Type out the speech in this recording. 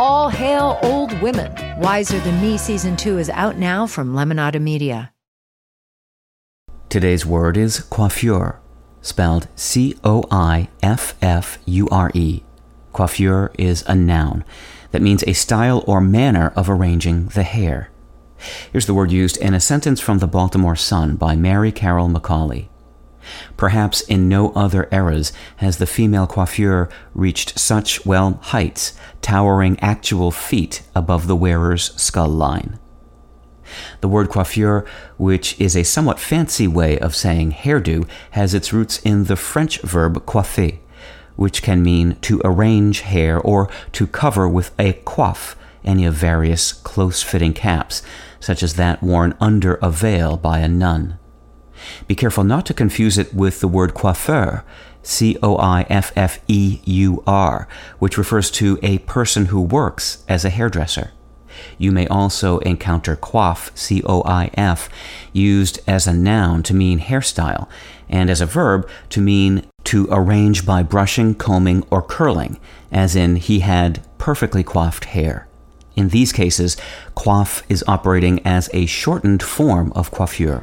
All hail old women. Wiser Than Me season two is out now from Lemonada Media. Today's word is coiffure, spelled C O I F F U R E. Coiffure is a noun that means a style or manner of arranging the hair. Here's the word used in a sentence from the Baltimore Sun by Mary Carole McCauley. Perhaps in no other eras has the female coiffure reached such, well, heights, towering actual feet above the wearer's skull line. The word coiffure, which is a somewhat fancy way of saying hairdo, has its roots in the French verb coiffer, which can mean to arrange hair or to cover with a coif any of various close fitting caps, such as that worn under a veil by a nun. Be careful not to confuse it with the word coiffeur, C O I F F E U R, which refers to a person who works as a hairdresser. You may also encounter coif, C O I F, used as a noun to mean hairstyle, and as a verb to mean to arrange by brushing, combing, or curling, as in he had perfectly coiffed hair. In these cases, coif is operating as a shortened form of coiffure.